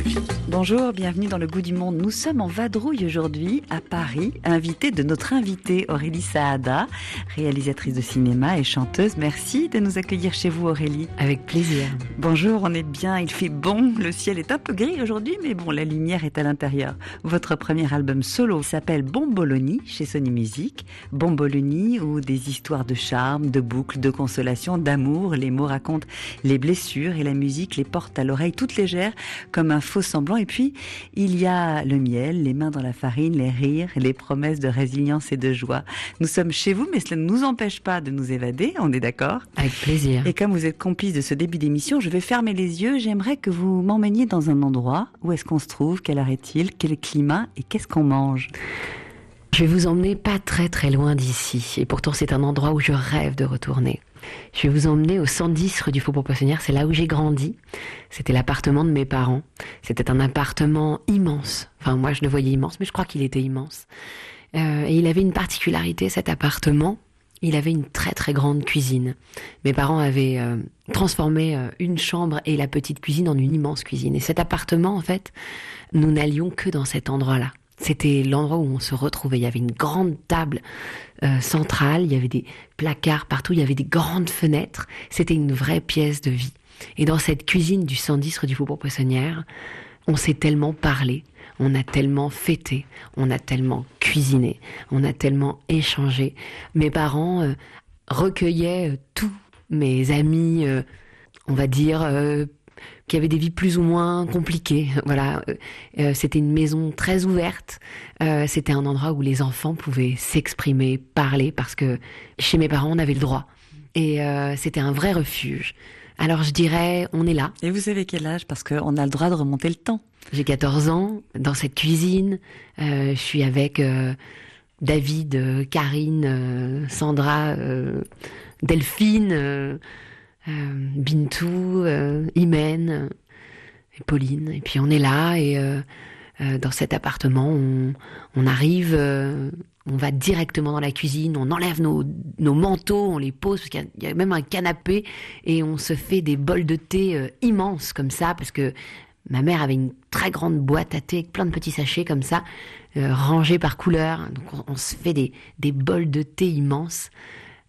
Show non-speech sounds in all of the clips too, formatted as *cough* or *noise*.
vie. Bonjour, bienvenue dans le goût du monde. Nous sommes en vadrouille aujourd'hui à Paris, invité de notre invitée Aurélie Saada, réalisatrice de cinéma et chanteuse. Merci de nous accueillir chez vous Aurélie. Avec plaisir. Bonjour, on est bien, il fait bon, le ciel est un peu gris aujourd'hui, mais bon, la lumière est à l'intérieur. Votre premier album solo s'appelle Bomboloni chez Sony Music. Bomboloni ou des histoires de charme, de boucles, de consolation, d'amour. Les mots racontent les blessures et la musique les porte à l'oreille toute légère comme un faux semblant. Et puis, il y a le miel, les mains dans la farine, les rires, les promesses de résilience et de joie. Nous sommes chez vous, mais cela ne nous empêche pas de nous évader, on est d'accord Avec plaisir. Et comme vous êtes complice de ce début d'émission, je vais fermer les yeux. J'aimerais que vous m'emmeniez dans un endroit. Où est-ce qu'on se trouve? Quelle heure est-il? Quel climat? Et qu'est-ce qu'on mange? Je vais vous emmener pas très très loin d'ici. Et pourtant, c'est un endroit où je rêve de retourner. Je vais vous emmener au 110 rue du Faubourg Poissonnière. C'est là où j'ai grandi. C'était l'appartement de mes parents. C'était un appartement immense. Enfin, moi, je le voyais immense, mais je crois qu'il était immense. Euh, et il avait une particularité, cet appartement. Il avait une très très grande cuisine. Mes parents avaient euh, transformé euh, une chambre et la petite cuisine en une immense cuisine. Et cet appartement, en fait, nous n'allions que dans cet endroit-là. C'était l'endroit où on se retrouvait. Il y avait une grande table euh, centrale, il y avait des placards partout, il y avait des grandes fenêtres. C'était une vraie pièce de vie. Et dans cette cuisine du 110 rue du Faubourg Poissonnière, on s'est tellement parlé, on a tellement fêté, on a tellement cuisiné, on a tellement échangé. Mes parents euh, recueillaient euh, tous mes amis, on va dire, qui avaient des vies plus ou moins compliquées. *laughs* Voilà, Euh, c'était une maison très ouverte. Euh, c'était un endroit où les enfants pouvaient s'exprimer, parler, parce que chez mes parents, on avait le droit. Et euh, c'était un vrai refuge. Alors je dirais, on est là. Et vous savez quel âge? Parce qu'on a le droit de remonter le temps. J'ai 14 ans, dans cette cuisine, euh, je suis avec euh, David, euh, Karine, euh, Sandra, euh, Delphine, euh, euh, Bintou, euh, Imen, euh, et Pauline. Et puis on est là et euh, euh, dans cet appartement, on, arrive, euh, on va directement dans la cuisine, on enlève nos, manteaux, on les pose, parce qu'il y y, a même un canapé, et on se fait des bols de thé euh, immenses comme ça, parce que ma mère avait une très grande boîte à thé avec plein de petits sachets comme ça, euh, rangés par couleur. Donc on, se fait des bols de thé immenses,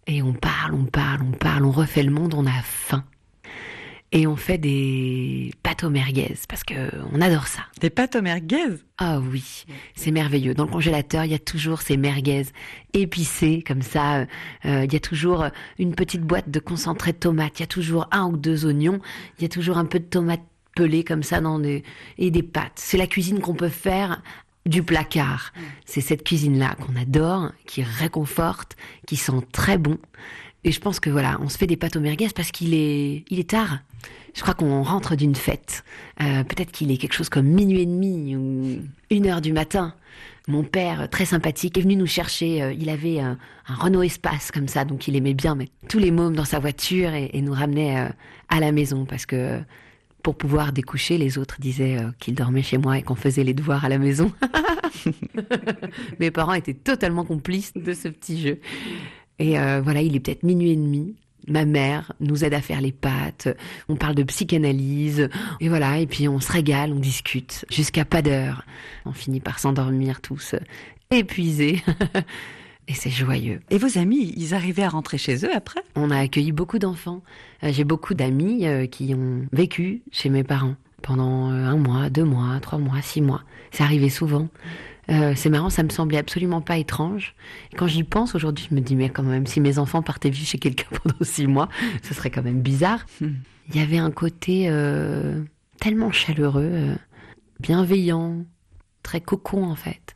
et on parle, on parle, on parle, on refait le monde, on a faim. Et on fait des pâtes aux merguez, parce que on adore ça. Des pâtes aux merguez? Ah oui, c'est merveilleux. Dans le congélateur, il y a toujours ces merguez épicées comme ça. Euh, euh, il y a toujours une petite boîte de concentré de tomates. Il y a toujours un ou deux oignons. Il y a toujours un peu de tomates pelées comme ça dans des et des pâtes. C'est la cuisine qu'on peut faire du placard. C'est cette cuisine-là qu'on adore, qui réconforte, qui sent très bon. Et je pense que voilà, on se fait des pâtes aux merguez parce qu'il est, il est tard. Je crois qu'on rentre d'une fête. Euh, Peut-être qu'il est quelque chose comme minuit et demi ou une heure du matin. Mon père, très sympathique, est venu nous chercher. Euh, Il avait un, Renault Espace comme ça, donc il aimait bien mettre tous les mômes dans sa voiture et, nous ramenait euh, à la maison parce que pour pouvoir découcher, les autres disaient euh, qu'ils dormaient chez moi et qu'on faisait les devoirs à la maison. *laughs* *laughs* Mes parents étaient totalement complices de ce petit jeu. Et euh, voilà, il est peut-être minuit et demi. Ma mère nous aide à faire les pâtes. On parle de psychanalyse. Et voilà, et puis on se régale, on discute jusqu'à pas d'heure. On finit par s'endormir tous euh, épuisés. *laughs* et c'est joyeux. Et vos amis, ils arrivaient à rentrer chez eux après? On a accueilli beaucoup d'enfants. Euh, J'ai beaucoup d'amis euh, qui ont vécu chez mes parents pendant euh, un mois, deux mois, trois mois, six mois. C'est arrivé souvent. Euh, c'est marrant, ça me semblait absolument pas étrange. Et quand j'y pense aujourd'hui, je me dis mais quand même, si mes enfants partaient vivre chez quelqu'un *laughs* pendant six mois, ce serait quand même bizarre. Il y avait un côté euh, tellement chaleureux, euh, bienveillant, très cocon en fait.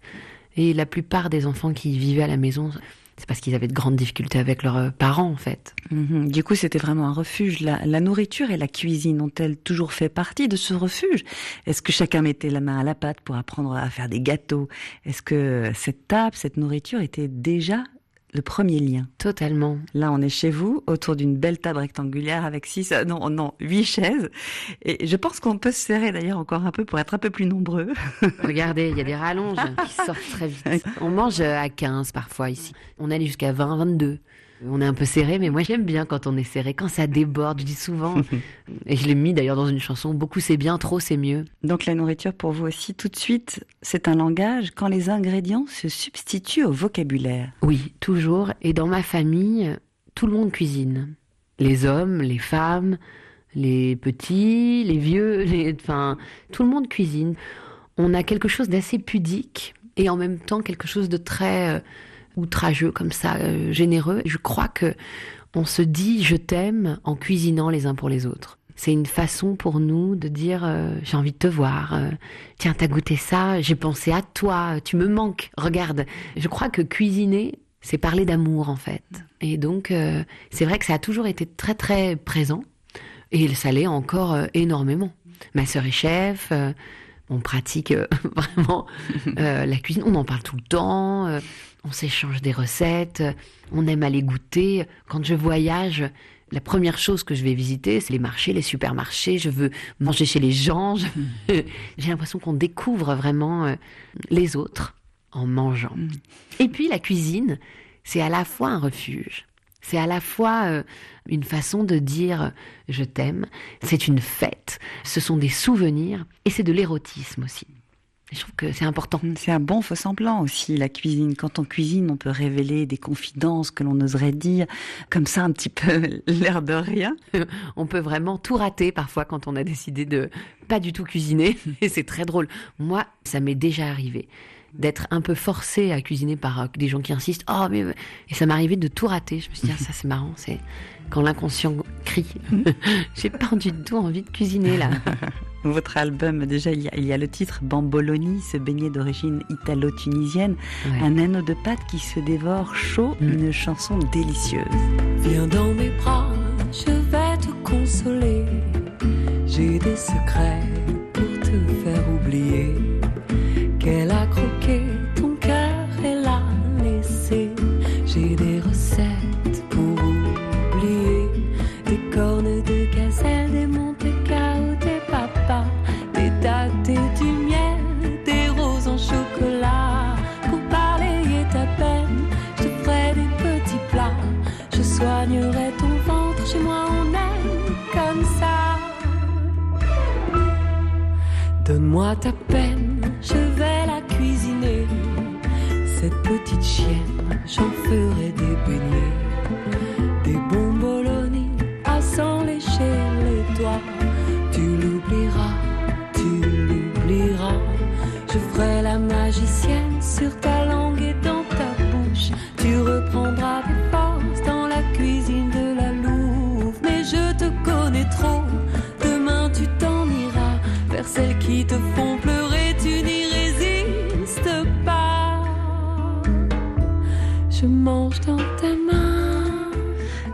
Et la plupart des enfants qui vivaient à la maison, c'est parce qu'ils avaient de grandes difficultés avec leurs euh, parents en fait. Mhm. Du coup, c'était vraiment un refuge. La, la nourriture et la cuisine ont-elles toujours fait partie de ce refuge? Est-ce que chacun mettait la main à la pâte pour apprendre à faire des gâteaux? Est-ce que cette table, cette nourriture était déjà le premier lien Totalement. Là, on est chez vous, autour d'une belle table rectangulaire avec six, euh, non, non, huit chaises. Et je pense qu'on peut se serrer d'ailleurs encore un peu pour être un peu plus nombreux. *laughs* Regardez, il y a des rallonges qui sortent très vite. *laughs* On mange à 15 parfois ici. On allait jusqu'à 20, 22. On est un peu serré, mais moi j'aime bien quand on est serré, quand ça déborde. Je dis souvent, *laughs* et je l'ai mis d'ailleurs dans une chanson, beaucoup c'est bien, trop c'est mieux. Donc la nourriture pour vous aussi, tout de suite, c'est un langage quand les ingrédients se substituent au vocabulaire. Oui, toujours. Et dans ma famille, tout le monde cuisine. Les hommes, les femmes, les petits, les vieux, *laughs* les... enfin, tout le monde cuisine. On a quelque chose d'assez pudique et en même temps quelque chose de très euh, outrageux comme ça, euh, généreux. Je crois que on se dit je t'aime en cuisinant les uns pour les autres. C'est une façon pour nous de dire euh, j'ai envie de te voir. Euh, tiens, t'as goûté ça, j'ai pensé à toi, tu me manques. Regarde. Je crois que cuisiner, c'est parler d'amour en fait. Et donc c'est vrai que ça a toujours été très très présent et ça l'est encore énormément. Ma sœur est chef, on pratique *laughs* vraiment la cuisine, on en parle tout le temps on s'échange des recettes, on aime aller goûter. Quand je voyage, la première chose que je vais visiter, c'est les marchés, les supermarchés. Je veux manger chez les gens. *laughs* J'ai l'impression qu'on découvre vraiment euh, les autres en mangeant. Mm. Et puis la cuisine, c'est à la fois un refuge. C'est à la fois euh, une façon de dire je t'aime, c'est une fête, ce sont des souvenirs et c'est de l'érotisme aussi. Je trouve que c'est important. C'est un bon faux semblant aussi, la cuisine. Quand on cuisine, on peut révéler des confidences que l'on oserait dire, comme ça, un petit peu *laughs* l'air de rien. *laughs* on peut vraiment tout rater parfois quand on a décidé de pas du tout cuisiner. *laughs* Et c'est très drôle. Moi, ça m'est déjà arrivé d'être un peu forcé à cuisiner par euh, des gens qui insistent. Oh, mais. Et ça m'arrivait de tout rater. Je me suis dit, ah, ça c'est marrant. C'est quand l'inconscient crie. J'ai pas du tout envie de cuisiner là. Votre album, déjà, il y, a, le titre Bamboloni, ce beignet d'origine italo-tunisienne, un anneau de pâte qui se dévore chaud, mm. une chanson délicieuse. Viens dans mes bras, je vais te consoler. J'ai des secrets pour te faire oublier qu'elle a croqué qui te font pleurer, tu n'y résistes pas. Je mange dans ta main.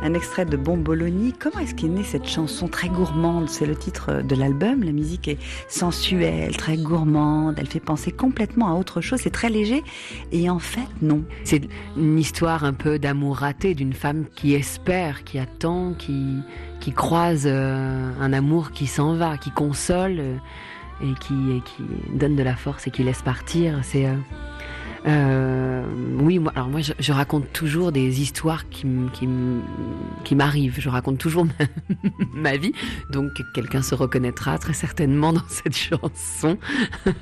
Un extrait de Bomboloni. Comment est-ce qu'est née cette chanson très gourmande? C'est le titre de l'album. La musique est sensuelle, très gourmande. Elle fait penser complètement à autre chose. C'est très léger. Et en fait, non. C'est une histoire un peu d'amour raté d'une femme qui espère, qui attend, qui, qui croise euh, un amour qui s'en va, qui console. Euh, et qui, donne de la force et qui laisse partir. C'est euh, euh, oui, alors moi, je, raconte toujours des histoires qui, qui, m'arrivent. Je raconte toujours *laughs* ma, vie, donc quelqu'un se reconnaîtra très certainement dans cette chanson.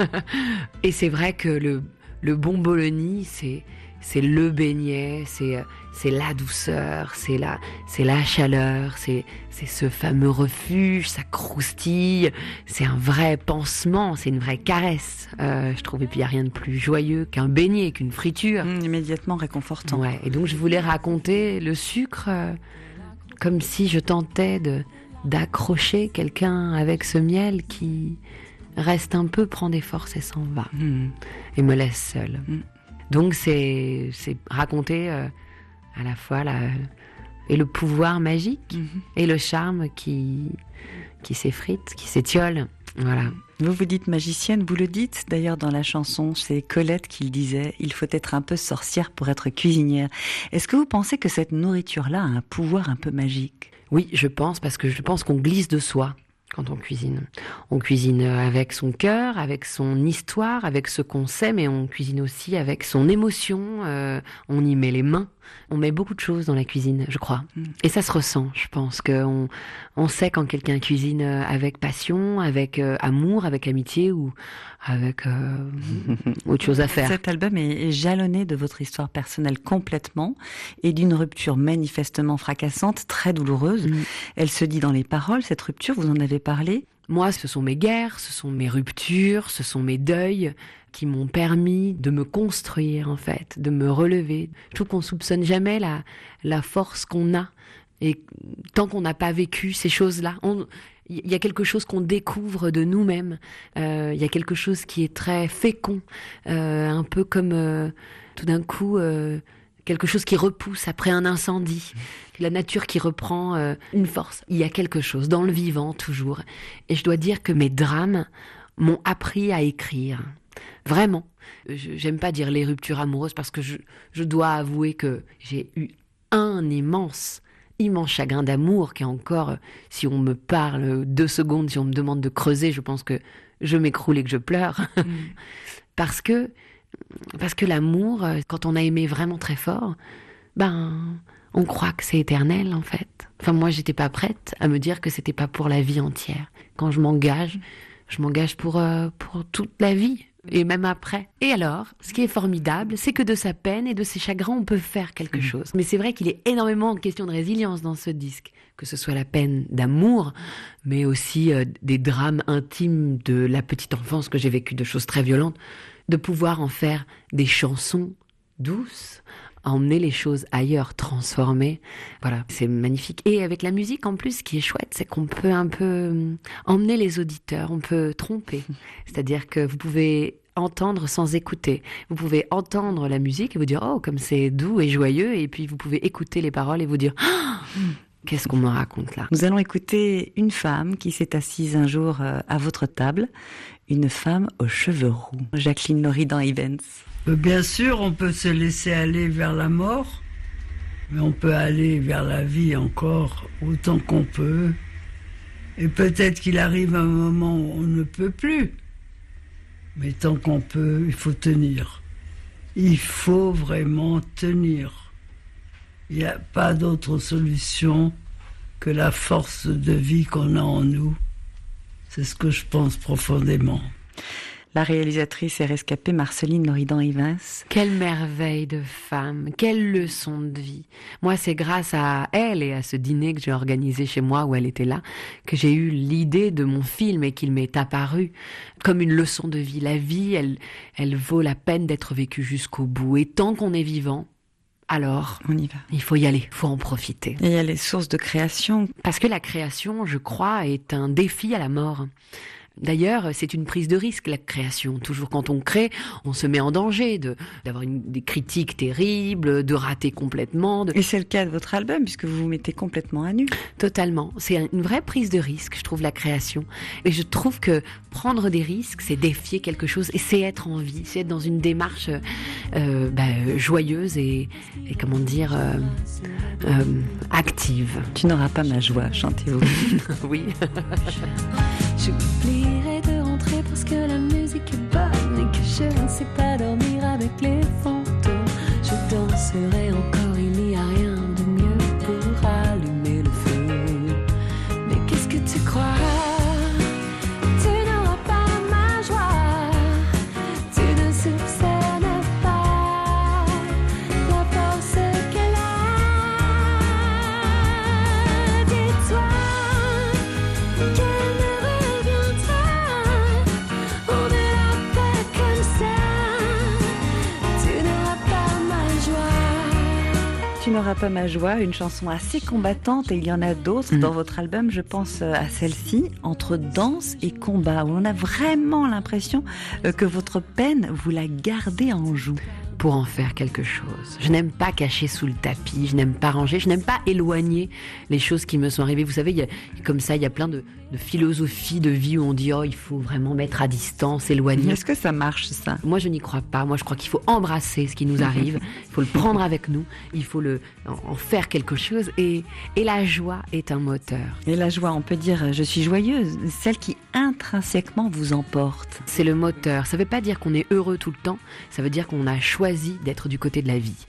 *laughs* et c'est vrai que le, bon Bologna, c'est c'est le beignet, c'est c'est la douceur, c'est la c'est la chaleur, c'est c'est ce fameux refuge, ça croustille, c'est un vrai pansement, c'est une vraie caresse. Euh, je trouve et puis il y a rien de plus joyeux qu'un beignet, qu'une friture. Mmh, immédiatement réconfortant. Ouais. Et donc je voulais raconter le sucre euh, comme si je tentais de d'accrocher quelqu'un avec ce miel qui reste un peu, prend des forces et s'en va mmh. et me laisse seule. Mmh. Donc c'est raconter euh, à la fois la, et le pouvoir magique mhm. et le charme qui, qui s'effrite, qui s'étiole. Voilà. Vous vous dites magicienne, vous le dites d'ailleurs dans la chanson, c'est Colette qui le disait, il faut être un peu sorcière pour être cuisinière. Est-ce que vous pensez que cette nourriture-là a un pouvoir un peu magique? Oui, je pense, parce que je pense qu'on glisse de soi quand on cuisine. On cuisine avec son cœur, avec son histoire, avec ce qu'on sait, mais on cuisine aussi avec son émotion. Euh, on y met les mains. On met beaucoup de choses dans la cuisine, je crois. Mm. Et ça se ressent, je pense qu'on on sait quand quelqu'un cuisine euh, avec passion, avec euh, amour, avec amitié ou avec euh, autre chose à faire. Cet album est, jalonné de votre histoire personnelle complètement et d'une rupture manifestement fracassante, très douloureuse. Mm. Elle se dit dans les paroles, cette rupture, vous en avez parlé. Moi, ce sont mes guerres, ce sont mes ruptures, ce sont mes deuils qui m'ont permis de me construire en fait, de me relever. Je trouve qu'on soupçonne jamais la, force qu'on a. Et tant qu'on n'a pas vécu ces choses-là, il y a quelque chose qu'on découvre de nous-mêmes. Euh, il y a quelque chose qui est très fécond, euh, un peu comme euh, tout d'un coup quelque chose qui repousse après un incendie, la nature qui reprend une force. Il y a quelque chose dans le vivant toujours. Et je dois dire que mes drames m'ont appris à écrire. Vraiment. J'aime pas dire les ruptures amoureuses parce que je, je dois avouer que j'ai eu un immense, immense chagrin d'amour qui est encore, si on me parle deux secondes, si on me demande de creuser, je pense que je m'écroule et que je pleure. *laughs* Mm. parce que, parce que l'amour, quand on a aimé vraiment très fort, ben, on croit que c'est éternel en fait. Enfin, moi, j'étais pas prête à me dire que c'était pas pour la vie entière. Quand je m'engage, je m'engage pour, euh, pour toute la vie et même après. Et alors, ce qui est formidable, c'est que de sa peine et de ses chagrins, on peut faire quelque mm. chose. Mais c'est vrai qu'il est énormément en question de résilience dans ce disque, que ce soit la peine d'amour, mais aussi euh, des drames intimes de la petite enfance que j'ai vécu, de choses très violentes, de pouvoir en faire des chansons douces, emmener les choses ailleurs, transformer. Voilà, c'est magnifique. Et avec la musique, en plus, ce qui est chouette, c'est qu'on peut un peu euh, emmener les auditeurs, on peut tromper. C'est-à-dire que vous pouvez entendre sans écouter. Vous pouvez entendre la musique et vous dire, oh, comme c'est doux et joyeux, et puis vous pouvez écouter les paroles et vous dire, oh, Qu'est-ce qu'on me raconte là? Nous allons écouter une femme qui s'est assise un jour euh, à votre table, une femme aux cheveux roux, Jacqueline Loridan Evans. Euh, bien sûr, on peut se laisser aller vers la mort, mais on peut aller vers la vie encore autant qu'on peut. Et peut-être qu'il arrive un moment où on ne peut plus. Mais tant qu'on peut, il faut tenir. Il faut vraiment tenir. Il n'y a pas d'autre solution que la force de vie qu'on a en nous. C'est ce que je pense profondément la réalisatrice et rescapée Marceline Loridan-Ivins. Quelle merveille de femme, quelle leçon de vie. Moi, c'est grâce à elle et à ce dîner que j'ai organisé chez moi où elle était là que j'ai eu l'idée de mon film et qu'il m'est apparu comme une leçon de vie. La vie, elle, elle vaut la peine d'être vécue jusqu'au bout. Et tant qu'on est vivant, alors, on y va. Il faut y aller, il faut en profiter. Et il y a les sources de création. Parce que la création, je crois, est un défi à la mort. D'ailleurs, c'est une prise de risque, la création. Toujours quand on crée, on se met en danger de, d'avoir des critiques terribles, de rater complètement. Et c'est le cas de votre album, puisque vous vous mettez complètement à nu. Totalement. C'est une vraie prise de risque, je trouve, la création. Et je trouve que prendre des risques, c'est défier quelque chose, et c'est être en vie, c'est être dans une démarche euh, bah, joyeuse et, comment dire, euh, euh, active. Tu n'auras pas ma joie, chantez-vous. *laughs* oui. *laughs* J'oublierai de rentrer parce que la musique est bonne et que je ne sais pas dormir avec les fantômes. Je danserai encore, n'aura pas ma joie, une chanson assez combattante et il y en a d'autres dans mm. votre album. Je pense euh, à celle-ci, entre danse et combat, où on a vraiment l'impression euh, que votre peine, vous la gardez en joue pour en faire quelque chose. Je n'aime pas cacher sous le tapis, je n'aime pas ranger, je n'aime pas éloigner les choses qui me sont arrivées. Vous savez, il y a, comme ça, il y a plein de, de philosophies de vie où on dit oh il faut vraiment mettre à distance, éloigner. Est-ce que ça marche ça? Moi je n'y crois pas. Moi je crois qu'il faut embrasser ce qui nous arrive, *laughs* il faut le prendre avec nous, il faut le en faire quelque chose et et la joie est un moteur. Et la joie, on peut dire je suis joyeuse, celle qui intrinsèquement vous emporte. C'est le moteur. Ça ne veut pas dire qu'on est heureux tout le temps, ça veut dire qu'on a choisi choisi d'être du côté de la vie.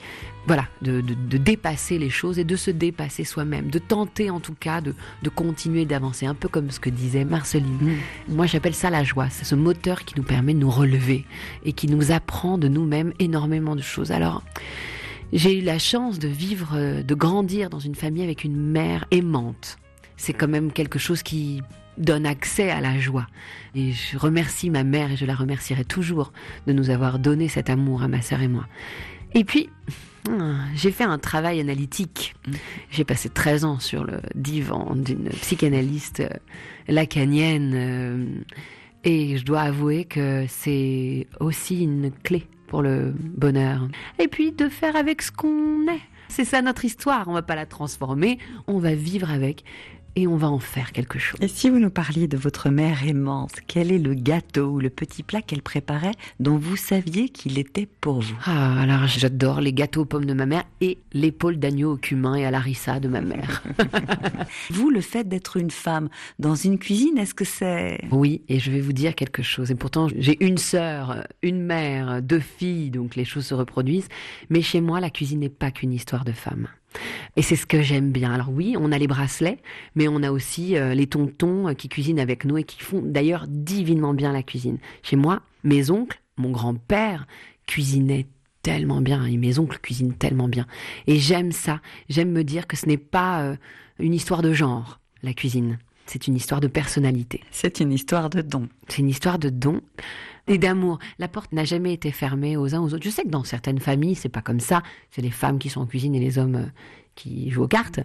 Voilà, de, dépasser les choses et de se dépasser soi-même, de tenter en tout cas de, continuer d'avancer, un peu comme ce que disait Marceline. Mm. Moi j'appelle ça la joie, c'est ce moteur qui nous permet de nous relever et qui nous apprend de nous-mêmes énormément de choses. Alors, j'ai eu la chance de vivre, euh, de grandir dans une famille avec une mère aimante. C'est quand même quelque chose qui donne accès à la joie. Et je remercie ma mère et je la remercierai toujours de nous avoir donné cet amour à ma sœur et moi. Et puis, hmm, j'ai fait un travail analytique. J'ai passé 13 ans sur le divan d'une psychanalyste euh, lacanienne. Euh, et je dois avouer que c'est aussi une clé pour le bonheur. Et puis de faire avec ce qu'on est. C'est ça notre histoire. On va pas la transformer, on va vivre avec et on va en faire quelque chose. Et si vous nous parliez de votre mère aimante, quel est le gâteau ou le petit plat qu'elle préparait dont vous saviez qu'il était pour vous? Ah, alors j'adore les gâteaux aux pommes de ma mère et l'épaule d'agneau au cumin et à l'arissa de ma mère. *laughs* vous, le fait d'être une femme dans une cuisine, est-ce que c'est... Oui, et je vais vous dire quelque chose. Et pourtant, j'ai une sœur, une mère, deux filles, donc les choses se reproduisent. Mais chez moi, la cuisine n'est pas qu'une histoire de femmes. Et c'est ce que j'aime bien. Alors oui, on a les bracelets, mais on a aussi euh, les tontons euh, qui cuisinent avec nous et qui font d'ailleurs divinement bien la cuisine. Chez moi, mes oncles, mon grand-père cuisinait tellement bien et mes oncles cuisinent tellement bien. Et j'aime ça. J'aime me dire que ce n'est pas euh, une histoire de genre, la cuisine. C'est une histoire de personnalité. C'est une histoire de don. C'est une histoire de don et d'amour. La porte n'a jamais été fermée aux uns aux autres. Je sais que dans certaines familles, c'est pas comme ça. C'est les femmes qui sont en cuisine et les hommes euh, qui jouent aux cartes.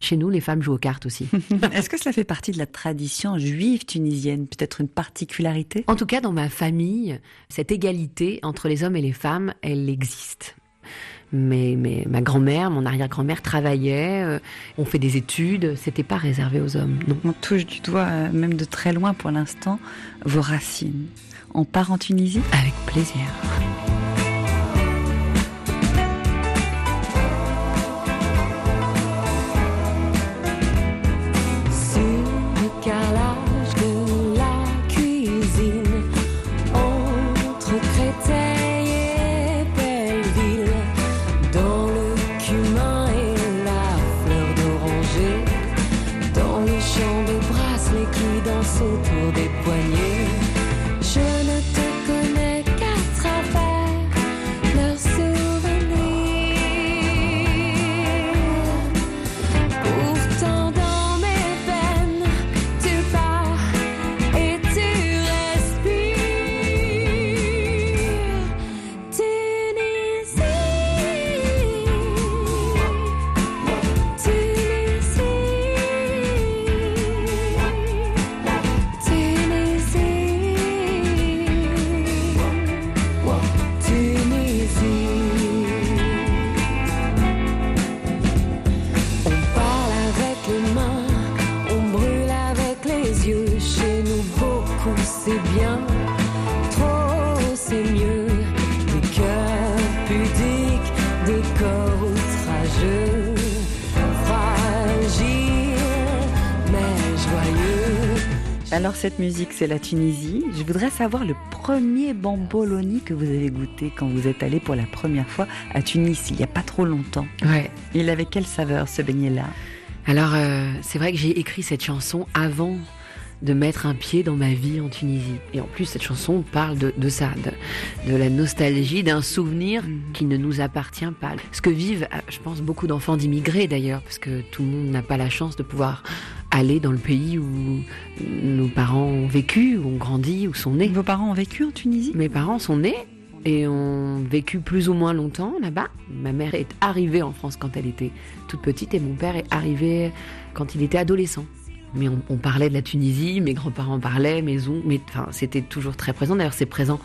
Chez nous, les femmes jouent aux cartes aussi. *laughs* Est-ce que cela fait partie de la tradition juive tunisienne? Peut-être une particularité? En tout cas, dans ma famille, cette égalité entre les hommes et les femmes, elle existe. Mais, mais ma grand-mère, mon arrière-grand-mère travaillait, euh, on fait des études, c'était pas réservé aux hommes. Donc on touche du doigt, euh, même de très loin pour l'instant, vos racines. On part en Tunisie? Avec plaisir. Cette musique, c'est la Tunisie. Je voudrais savoir le premier bamboloni que vous avez goûté quand vous êtes allé pour la première fois à Tunis, il n'y a pas trop longtemps. Ouais. Il avait quelle saveur ce beignet-là? Alors euh, c'est vrai que j'ai écrit cette chanson avant de mettre un pied dans ma vie en Tunisie. Et en plus, cette chanson parle de, ça, de, la nostalgie, d'un souvenir mhm. qui ne nous appartient pas. Ce que vivent, euh, je pense, beaucoup d'enfants d'immigrés d'ailleurs, parce que tout le monde n'a pas la chance de pouvoir aller dans le pays où nos parents ont vécu, où ont grandi, où sont nés. Vos parents ont vécu en Tunisie? Mes parents sont nés et ont vécu plus ou moins longtemps là-bas. Ma mère est arrivée en France quand elle était toute petite et mon père est arrivé quand il était adolescent mais on, parlait de la Tunisie, mes grands-parents parlaient, mes oncles, mais enfin, c'était toujours très présent. D'ailleurs, c'est présent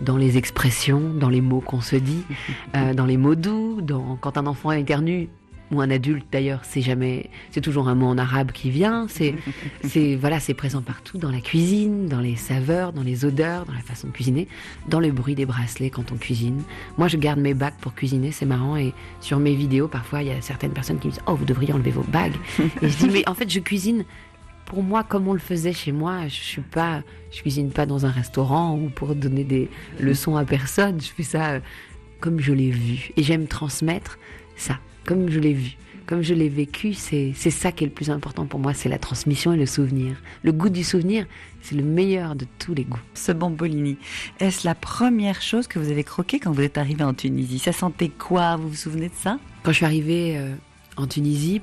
dans les expressions, dans les mots qu'on se dit, *laughs* euh, dans les mots doux, dans quand un enfant éternue ou un adulte d'ailleurs, c'est jamais, c'est toujours un mot en arabe qui vient. C'est, *laughs* c'est voilà, c'est présent partout dans la cuisine, dans les saveurs, dans les odeurs, dans la façon de cuisiner, dans le bruit des bracelets quand on cuisine. Moi, je garde mes bagues pour cuisiner, c'est marrant. Et sur mes vidéos, parfois, il y a certaines personnes qui me disent, oh, vous devriez enlever vos bagues. *laughs* Et je dis, mais en fait, je cuisine pour moi, comme on le faisait chez moi, je suis pas, je cuisine pas dans un restaurant ou pour donner des leçons à personne. Je fais ça euh, comme je l'ai vu. Et j'aime transmettre ça, comme je l'ai vu comme je l'ai vécu, c'est ça qui est le plus important pour moi, c'est la transmission et le souvenir. Le goût du souvenir, c'est le meilleur de tous les goûts. Ce Bombolini, est-ce la première chose que vous avez croqué quand vous êtes arrivé en Tunisie? Ça sentait quoi? Vous vous souvenez de ça? Quand je suis arrivée euh, en Tunisie,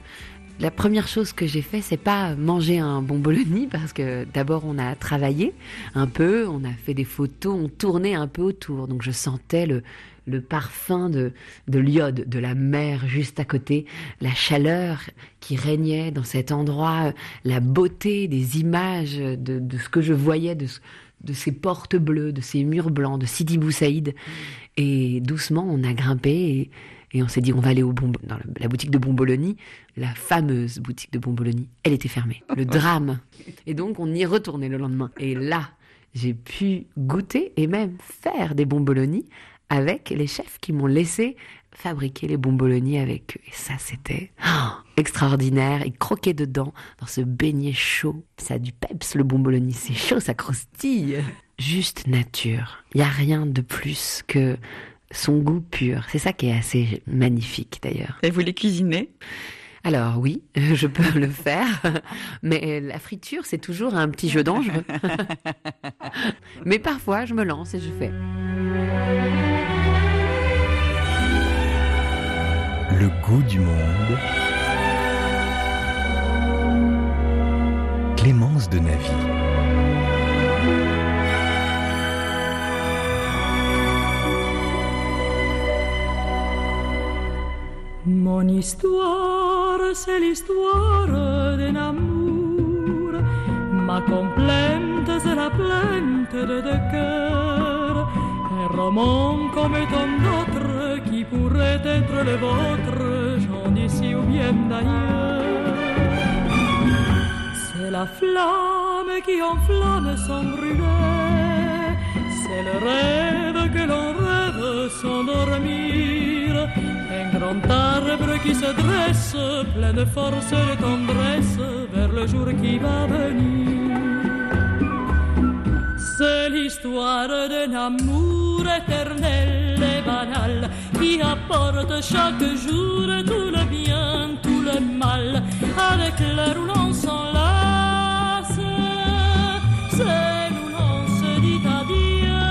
la première chose que j'ai fait, c'est pas manger un bomboloni *laughs* parce que d'abord on a travaillé un peu, on a fait des photos, on tournait un peu autour, donc je sentais le le parfum de, de l'iode, de la mer juste à côté, la chaleur qui régnait dans cet endroit, la beauté des images, de, ce que je voyais, de, de ces portes bleues, de ces murs blancs, de Sidi Bou Saïd. Et doucement, on a grimpé et, on s'est dit, on va aller au bon, dans la boutique de Bomboloni, la fameuse boutique de Bomboloni. Elle était fermée. Le *laughs* drame. Et donc, on y est retourné le lendemain. Et là, j'ai pu goûter et même faire des Bomboloni avec les chefs qui m'ont laissé fabriquer les bomboloni avec eux. Et ça, c'était oh, extraordinaire. Et croquer dedans, dans ce beignet chaud. Ça a du peps, le bomboloni. C'est chaud, ça croustille. Juste nature. Il n'y a rien de plus que son goût pur. C'est ça qui est assez magnifique, d'ailleurs. Et vous les cuisinez? Alors oui, *laughs* je peux le faire, mais la friture, c'est toujours un petit jeu dangereux. *laughs* mais parfois, je me lance et je fais. Le goût du monde. Clémence de Navy. Mon histoire, c'est l'histoire d'un amour. Ma complainte, c'est la plainte de deux cœurs. Un roman comme tant d'autres qui pourrait être le vôtre, j'en d'ici ou bien d'ailleurs. C'est la flamme qui enflamme sans brûler, c'est le rêve que l'on rêve sans dormir un grand arbre qui se dresse, plein de force et tendresse, vers le jour qui va venir. C'est l'histoire d'un amour éternel et banal qui apporte chaque jour tout le bien, tout le mal, avec l'air où l'on s'enlace. L'on se dit adieu,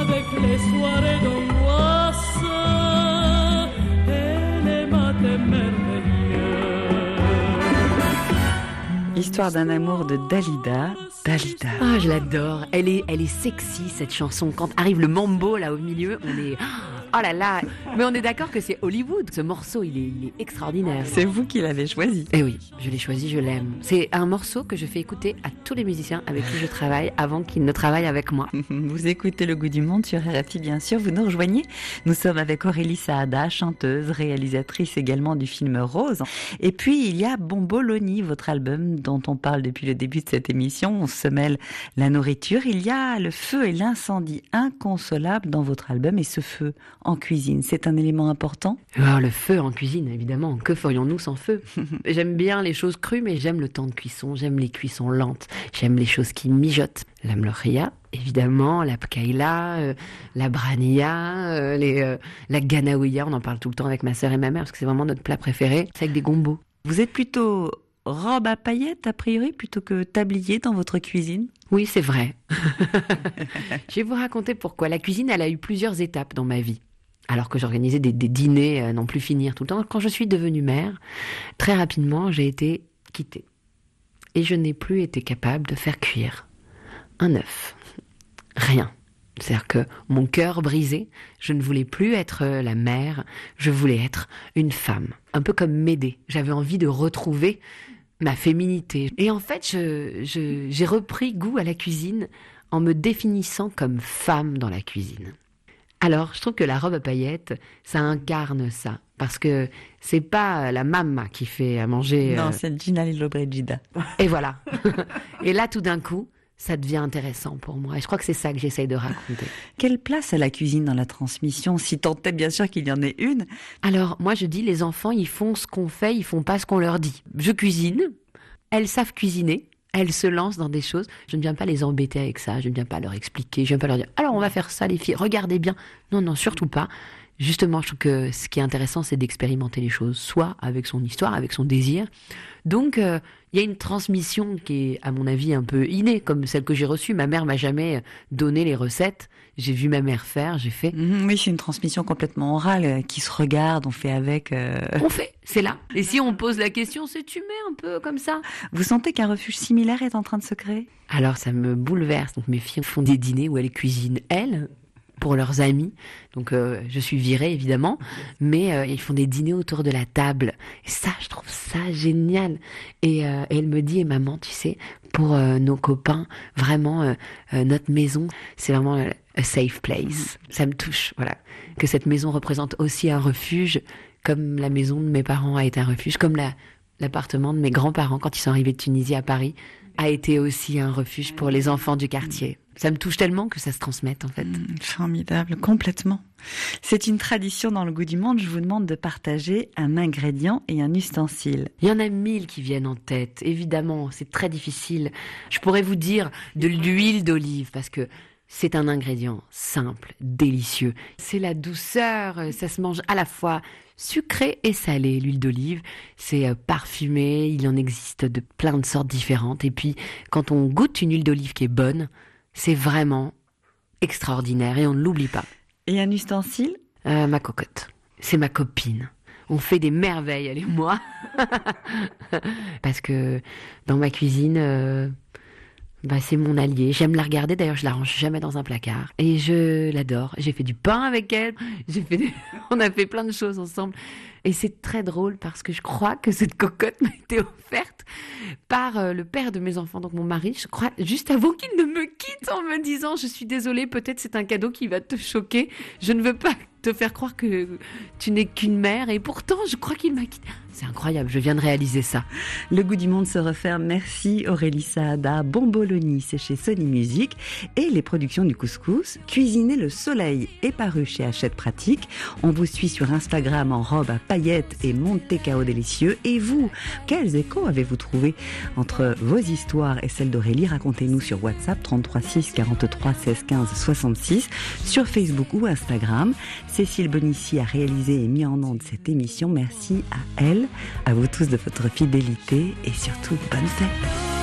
avec les soirées d'angoisse Histoire d'un amour de Dalida. Ah, je l'adore. Elle est, elle est sexy cette chanson. Quand arrive le mambo là au milieu, on est. Oh là là Mais on est d'accord que c'est Hollywood. Ce morceau, il est, extraordinaire. C'est vous qui l'avez choisi. Eh oui, je l'ai choisi, je l'aime. C'est un morceau que je fais écouter à tous les musiciens avec qui je travaille avant qu'ils ne travaillent avec moi. *laughs* Vous écoutez Le Goût du Monde sur RFI, bien sûr. Vous nous rejoignez. Nous sommes avec Aurélie Saada, chanteuse, réalisatrice également du film Rose. Et puis, il y a Bomboloni, votre album dont on parle depuis le début de cette émission. On se mêle la nourriture. Il y a le feu et l'incendie inconsolable dans votre album. Et ce feu, en cuisine. C'est un élément important ah, Le feu en cuisine, évidemment. Que ferions-nous sans feu? *laughs* J'aime bien les choses crues, mais j'aime le temps de cuisson. J'aime les cuissons lentes. J'aime les choses qui mijotent. La mloria, évidemment, la pkaïla, euh, la brania, euh, les, euh, la ganaouia. On en parle tout le temps avec ma sœur et ma mère parce que c'est vraiment notre plat préféré. C'est avec des gombos. Vous êtes plutôt robe à paillettes, a priori, plutôt que tablier dans votre cuisine? Oui, c'est vrai. *laughs* Je vais vous raconter pourquoi. La cuisine, elle a eu plusieurs étapes dans ma vie alors que j'organisais des, dîners à n'en plus finir tout le temps. Quand je suis devenue mère, très rapidement, j'ai été quittée. Et je n'ai plus été capable de faire cuire un œuf. Rien. C'est-à-dire que mon cœur brisé, je ne voulais plus être la mère, je voulais être une femme. Un peu comme m'aider. J'avais envie de retrouver ma féminité. Et en fait, j'ai repris goût à la cuisine en me définissant comme femme dans la cuisine. Alors, je trouve que la robe à paillettes, ça incarne ça. Parce que c'est pas la maman qui fait à manger. Non, euh, c'est Gina Lollobrigida. Et voilà. *laughs* et là, tout d'un coup, ça devient intéressant pour moi. Et je crois que c'est ça que j'essaye de raconter. Quelle place a la cuisine dans la transmission Si tant est bien sûr qu'il y en ait une? Alors, moi, je dis, les enfants, ils font ce qu'on fait, ils font pas ce qu'on leur dit. Je cuisine, elles savent cuisiner, elles se lancent dans des choses. Je ne viens pas les embêter avec ça, je ne viens pas leur expliquer, je ne viens pas leur dire alors on va faire ça les filles, regardez bien. Non, non, surtout pas. Justement, je trouve que ce qui est intéressant, c'est d'expérimenter les choses, soit avec son histoire, avec son désir. Donc, euh, il y a une transmission qui est, à mon avis, un peu innée, comme celle que j'ai reçue. Ma mère m'a jamais donné les recettes. J'ai vu ma mère faire, j'ai fait. Mhm, oui, c'est une transmission complètement orale euh, qui se regarde, on fait avec. euh, On fait, c'est là. Et si on pose la question, c'est tu mets un peu comme ça Vous sentez qu'un refuge similaire est en train de se créer? Alors ça me bouleverse. Donc mes filles font des dîners où elles cuisinent elles pour leurs amis. Donc euh, je suis virée évidemment, mais euh, ils font des dîners autour de la table. Et ça, je trouve ça génial. Et, euh, et elle me dit, et maman, tu sais, pour nos copains, vraiment notre maison, c'est vraiment a safe place. Ça me touche, voilà, que cette maison représente aussi un refuge, comme la maison de mes parents a été un refuge, comme la l'appartement de mes grands-parents quand ils sont arrivés de Tunisie à Paris a été aussi un refuge pour les enfants du quartier. Ça me touche tellement que ça se transmette en fait. Mm, Formidable, complètement. C'est une tradition dans le goût du monde. Je vous demande de partager un ingrédient et un ustensile. Il y en a mille qui viennent en tête. Évidemment, c'est très difficile. Je pourrais vous dire de l'huile d'olive parce que c'est un ingrédient simple, délicieux. C'est la douceur, euh, ça se mange à la fois sucré et salé. L'huile d'olive, c'est euh, parfumé, il en existe de plein de sortes différentes. Et puis, quand on goûte une huile d'olive qui est bonne, c'est vraiment extraordinaire et on ne l'oublie pas. Et un ustensile? Euh, ma cocotte, c'est ma copine. On fait des merveilles, elle et moi. *laughs* Parce que dans ma cuisine, euh, bah, c'est mon allié. J'aime la regarder, d'ailleurs, je la range jamais dans un placard. Et je l'adore. J'ai fait du pain avec elle. J'ai fait des- *laughs* On a fait plein de choses ensemble. Et c'est très drôle parce que je crois que cette cocotte *laughs* m'a été offerte par euh, le père de mes enfants, donc mon mari, je crois, juste avant qu'il ne me quitte en me disant Je suis désolée, peut-être c'est un cadeau qui va te choquer. Je ne veux pas te faire croire que tu n'es qu'une mère. Et pourtant, je crois qu'il m'a quitté. C'est incroyable, je viens de réaliser ça. Le goût du monde se referme. Merci Aurélie Saada. Bomboloni, c'est chez Sony Music. Et les productions du couscous. Cuisiner le soleil est paru chez Hachette Pratique. On vous suit sur Instagram en robe à et Monte Cao délicieux. Et vous, quels échos avez-vous trouvé entre vos histoires et celles d'Aurélie? Racontez-nous sur WhatsApp 33 6 43 16 15 66, sur Facebook ou Instagram. Cécile Bonissi a réalisé et mis en onde cette émission. Merci à elle, à vous tous de votre fidélité et surtout bonne fête.